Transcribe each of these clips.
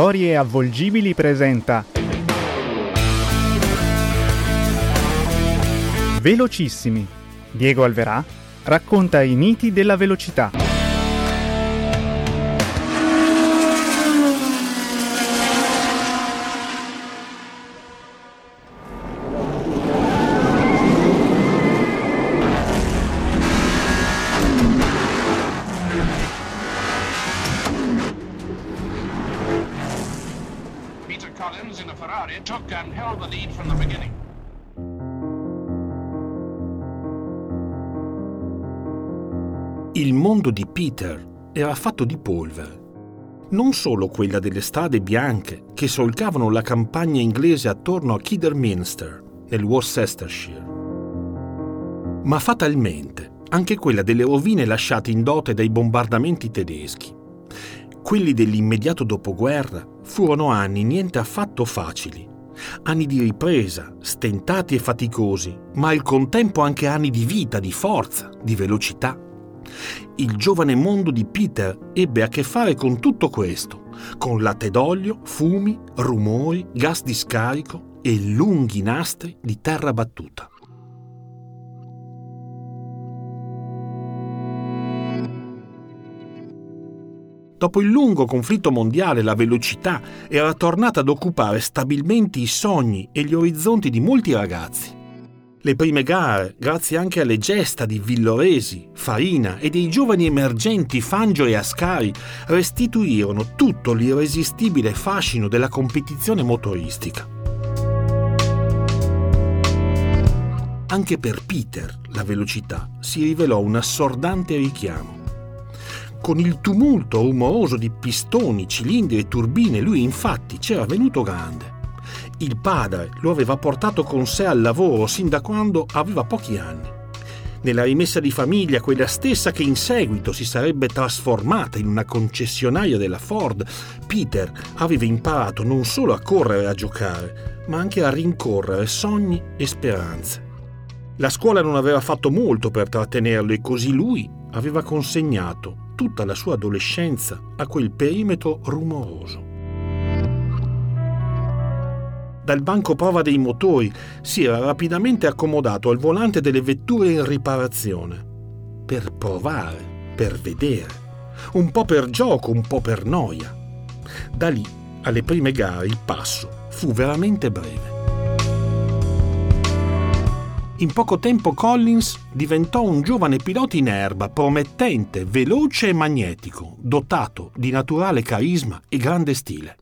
Storie avvolgibili presenta Velocissimi. Diego Alverà racconta i miti della velocità. Took and held the lead from the beginning. Il mondo di Peter era fatto di polvere. Non solo quella delle strade bianche che solcavano la campagna inglese attorno a Kidderminster, nel Worcestershire, ma fatalmente anche quella delle rovine lasciate in dote dai bombardamenti tedeschi. Quelli dell'immediato dopoguerra furono anni niente affatto facili, anni di ripresa, stentati e faticosi, ma al contempo anche anni di vita, di forza, di velocità. Il giovane mondo di Peter ebbe a che fare con tutto questo, con latte d'olio, fumi, rumori, gas di scarico e lunghi nastri di terra battuta. Dopo il lungo conflitto mondiale la velocità era tornata ad occupare stabilmente i sogni e gli orizzonti di molti ragazzi. Le prime gare, grazie anche alle gesta di Villoresi, Farina e dei giovani emergenti Fangio e Ascari, restituirono tutto l'irresistibile fascino della competizione motoristica. Anche per Peter la velocità si rivelò un assordante richiamo. Con il tumulto rumoroso di pistoni, cilindri e turbine lui infatti c'era venuto grande. Il padre lo aveva portato con sé al lavoro sin da quando aveva pochi anni. Nella rimessa di famiglia, quella stessa che in seguito si sarebbe trasformata in una concessionaria della Ford, Peter aveva imparato non solo a correre e a giocare, ma anche a rincorrere sogni e speranze. La scuola non aveva fatto molto per trattenerlo e così lui aveva consegnato tutta la sua adolescenza a quel perimetro rumoroso. Dal banco prova dei motori si era rapidamente accomodato al volante delle vetture in riparazione. Per provare, per vedere. Un po' per gioco, un po' per noia. Da lì alle prime gare il passo fu veramente breve. In poco tempo Collins diventò un giovane pilota in erba, promettente, veloce e magnetico, dotato di naturale carisma e grande stile.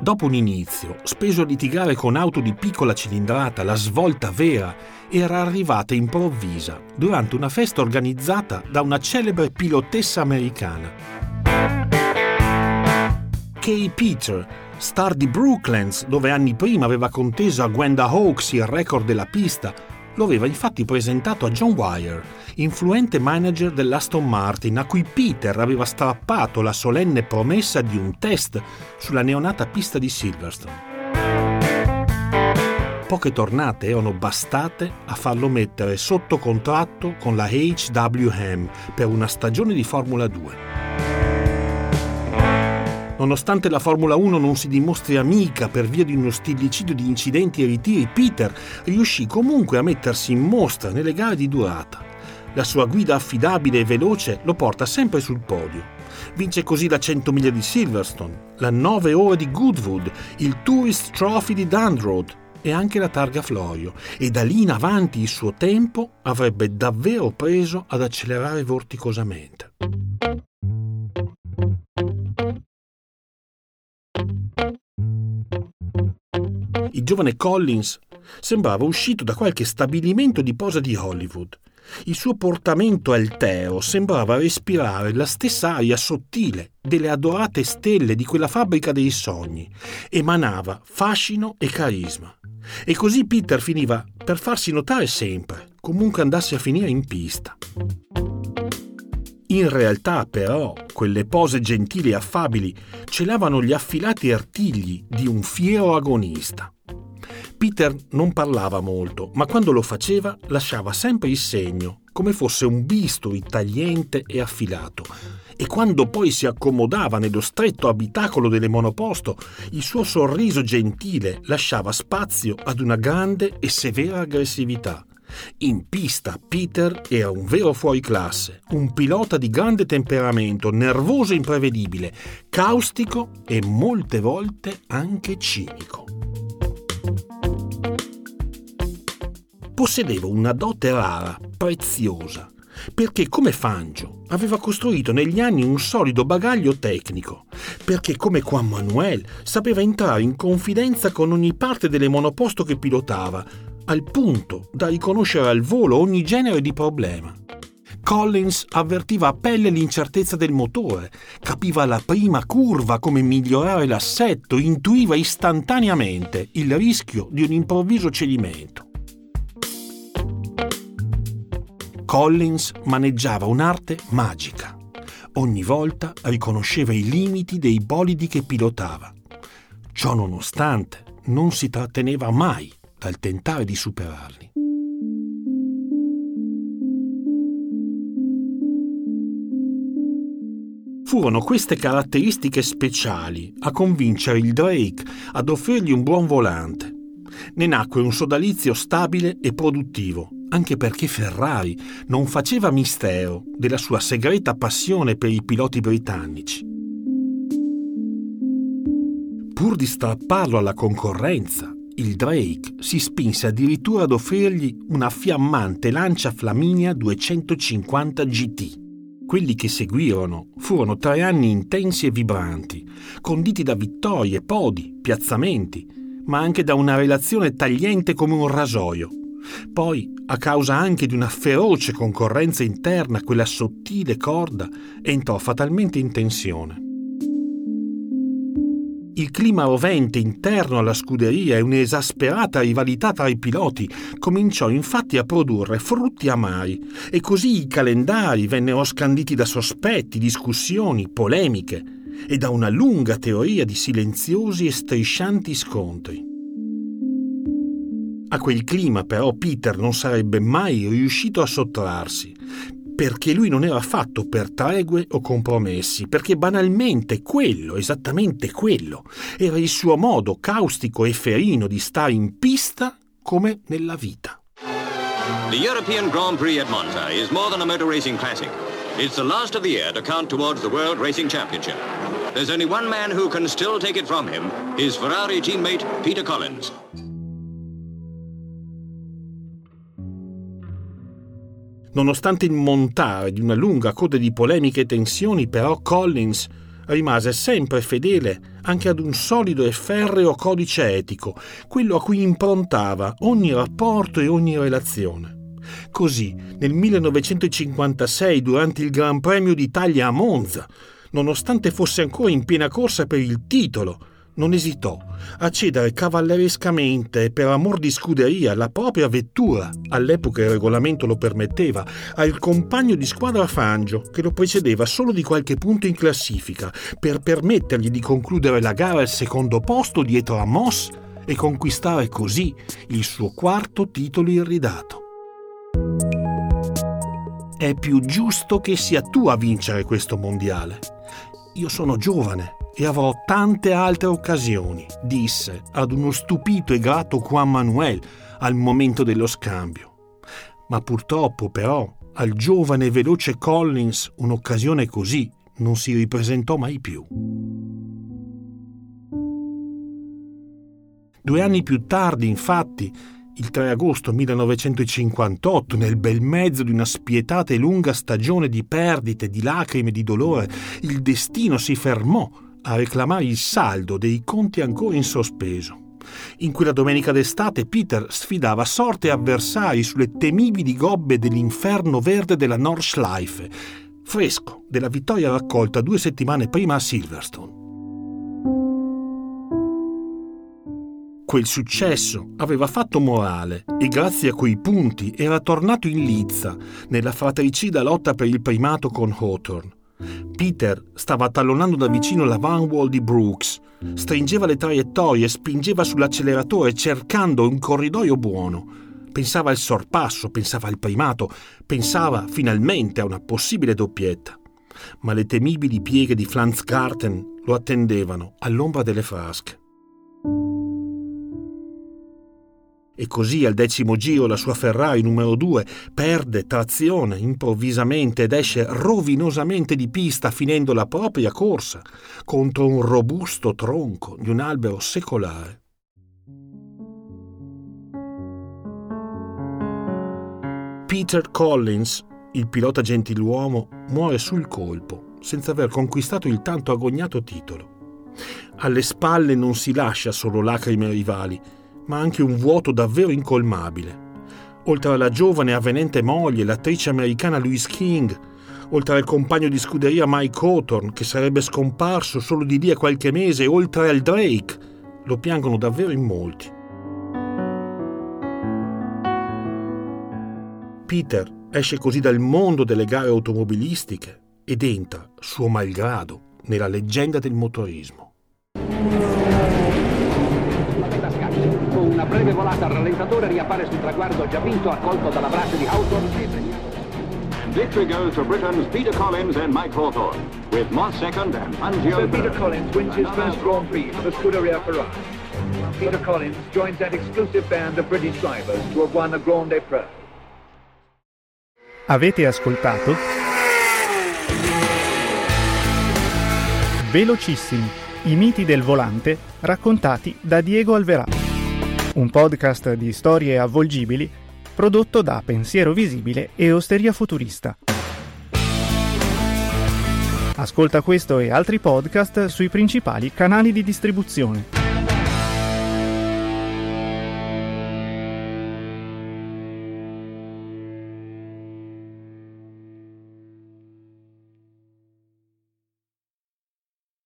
Dopo un inizio, speso a litigare con auto di piccola cilindrata, la svolta vera era arrivata improvvisa durante una festa organizzata da una celebre pilotessa americana. Kay Peter, star di Brooklands, dove anni prima aveva conteso a Gwenda Hawkes il record della pista, lo aveva infatti presentato a John Wire, influente manager dell'Aston Martin, a cui Peter aveva strappato la solenne promessa di un test sulla neonata pista di Silverstone. Poche tornate erano bastate a farlo mettere sotto contratto con la HWM per una stagione di Formula 2. Nonostante la Formula 1 non si dimostri amica per via di uno stillicidio di incidenti e ritiri, Peter riuscì comunque a mettersi in mostra nelle gare di durata. La sua guida affidabile e veloce lo porta sempre sul podio. Vince così la 100 miglia di Silverstone, la 9 ore di Goodwood, il Tourist Trophy di Dundroad e anche la targa Florio. E da lì in avanti il suo tempo avrebbe davvero preso ad accelerare vorticosamente. Il giovane Collins sembrava uscito da qualche stabilimento di posa di Hollywood. Il suo portamento altero sembrava respirare la stessa aria sottile delle adorate stelle di quella fabbrica dei sogni. Emanava fascino e carisma. E così Peter finiva per farsi notare sempre, comunque andasse a finire in pista. In realtà, però, quelle pose gentili e affabili celavano gli affilati artigli di un fiero agonista. Peter non parlava molto, ma quando lo faceva lasciava sempre il segno, come fosse un bisturi tagliente e affilato. E quando poi si accomodava nello stretto abitacolo delle monoposto, il suo sorriso gentile lasciava spazio ad una grande e severa aggressività. In pista Peter era un vero fuoriclasse, un pilota di grande temperamento, nervoso e imprevedibile, caustico e molte volte anche cinico. Possedeva una dote rara, preziosa, perché come Fangio aveva costruito negli anni un solido bagaglio tecnico, perché come Juan Manuel sapeva entrare in confidenza con ogni parte delle monoposto che pilotava, al punto da riconoscere al volo ogni genere di problema. Collins avvertiva a pelle l'incertezza del motore, capiva la prima curva come migliorare l'assetto, intuiva istantaneamente il rischio di un improvviso cedimento. Collins maneggiava un'arte magica. Ogni volta riconosceva i limiti dei bolidi che pilotava. Ciò nonostante, non si tratteneva mai dal tentare di superarli. Furono queste caratteristiche speciali a convincere il Drake ad offrirgli un buon volante. Ne nacque un sodalizio stabile e produttivo, anche perché Ferrari non faceva mistero della sua segreta passione per i piloti britannici. Pur di strapparlo alla concorrenza, il Drake si spinse addirittura ad offrirgli una fiammante Lancia Flaminia 250 GT. Quelli che seguirono furono tre anni intensi e vibranti, conditi da vittorie, podi, piazzamenti, ma anche da una relazione tagliente come un rasoio. Poi, a causa anche di una feroce concorrenza interna, quella sottile corda entrò fatalmente in tensione. Il clima rovente interno alla scuderia e un'esasperata rivalità tra i piloti cominciò infatti a produrre frutti amari e così i calendari vennero scanditi da sospetti, discussioni, polemiche e da una lunga teoria di silenziosi e striscianti scontri. A quel clima però Peter non sarebbe mai riuscito a sottrarsi, perché lui non era fatto per tregue o compromessi, perché banalmente quello, esattamente quello, era il suo modo caustico e ferino di stare in pista come nella vita. The European Grand Prix at Monza is more than a motor racing classic. It's the last of the year to count towards the World Racing Championship. There's only one man who can still take it from him, his Ferrari teammate Peter Collins. Nonostante il montare di una lunga coda di polemiche e tensioni, però Collins rimase sempre fedele anche ad un solido e ferreo codice etico, quello a cui improntava ogni rapporto e ogni relazione. Così, nel 1956, durante il Gran Premio d'Italia a Monza, nonostante fosse ancora in piena corsa per il titolo, non esitò a cedere cavallerescamente per amor di scuderia la propria vettura, all'epoca il regolamento lo permetteva, al compagno di squadra Fangio, che lo precedeva solo di qualche punto in classifica, per permettergli di concludere la gara al secondo posto dietro a Moss e conquistare così il suo quarto titolo irridato. È più giusto che sia tu a vincere questo mondiale. Io sono giovane e avrò tante altre occasioni, disse ad uno stupito e grato Juan Manuel al momento dello scambio. Ma purtroppo, però, al giovane e veloce Collins un'occasione così non si ripresentò mai più. Due anni più tardi, infatti, il 3 agosto 1958, nel bel mezzo di una spietata e lunga stagione di perdite, di lacrime, di dolore, il destino si fermò a reclamare il saldo dei conti ancora in sospeso. In quella domenica d'estate Peter sfidava sorte e avversari sulle temibili gobbe dell'inferno verde della Nordschleife, fresco della vittoria raccolta due settimane prima a Silverstone. Quel successo aveva fatto morale e grazie a quei punti era tornato in lizza nella fratricida lotta per il primato con Hawthorne. Peter stava tallonando da vicino la Van Wall di Brooks, stringeva le traiettorie, spingeva sull'acceleratore cercando un corridoio buono. pensava al sorpasso, pensava al primato, pensava finalmente a una possibile doppietta. Ma le temibili pieghe di Garten lo attendevano all'ombra delle frasche. E così al decimo giro la sua Ferrari numero 2 perde trazione improvvisamente ed esce rovinosamente di pista finendo la propria corsa contro un robusto tronco di un albero secolare. Peter Collins, il pilota gentiluomo, muore sul colpo senza aver conquistato il tanto agognato titolo. Alle spalle non si lascia solo lacrime rivali, ma anche un vuoto davvero incolmabile. Oltre alla giovane e avvenente moglie, l'attrice americana Louise King, oltre al compagno di scuderia Mike Hawthorne, che sarebbe scomparso solo di lì a qualche mese, oltre al Drake, lo piangono davvero in molti. Peter esce così dal mondo delle gare automobilistiche ed entra, suo malgrado, nella leggenda del motorismo. Una breve volata al rallentatore riappare sul traguardo già vinto accolto dalla brace di Hawthorne Victory goes to Britain's Peter Collins and Mike Hawthorne, with Moss second and Fangio So Peter Collins wins his first Grand Prix for the Scuderia Ferrari. Peter Collins joins that exclusive band of British drivers to have won a Grande Pro. Avete ascoltato? Velocissimi, i miti del volante raccontati da Diego Alverà un podcast di storie avvolgibili prodotto da Pensiero Visibile e Osteria Futurista. Ascolta questo e altri podcast sui principali canali di distribuzione.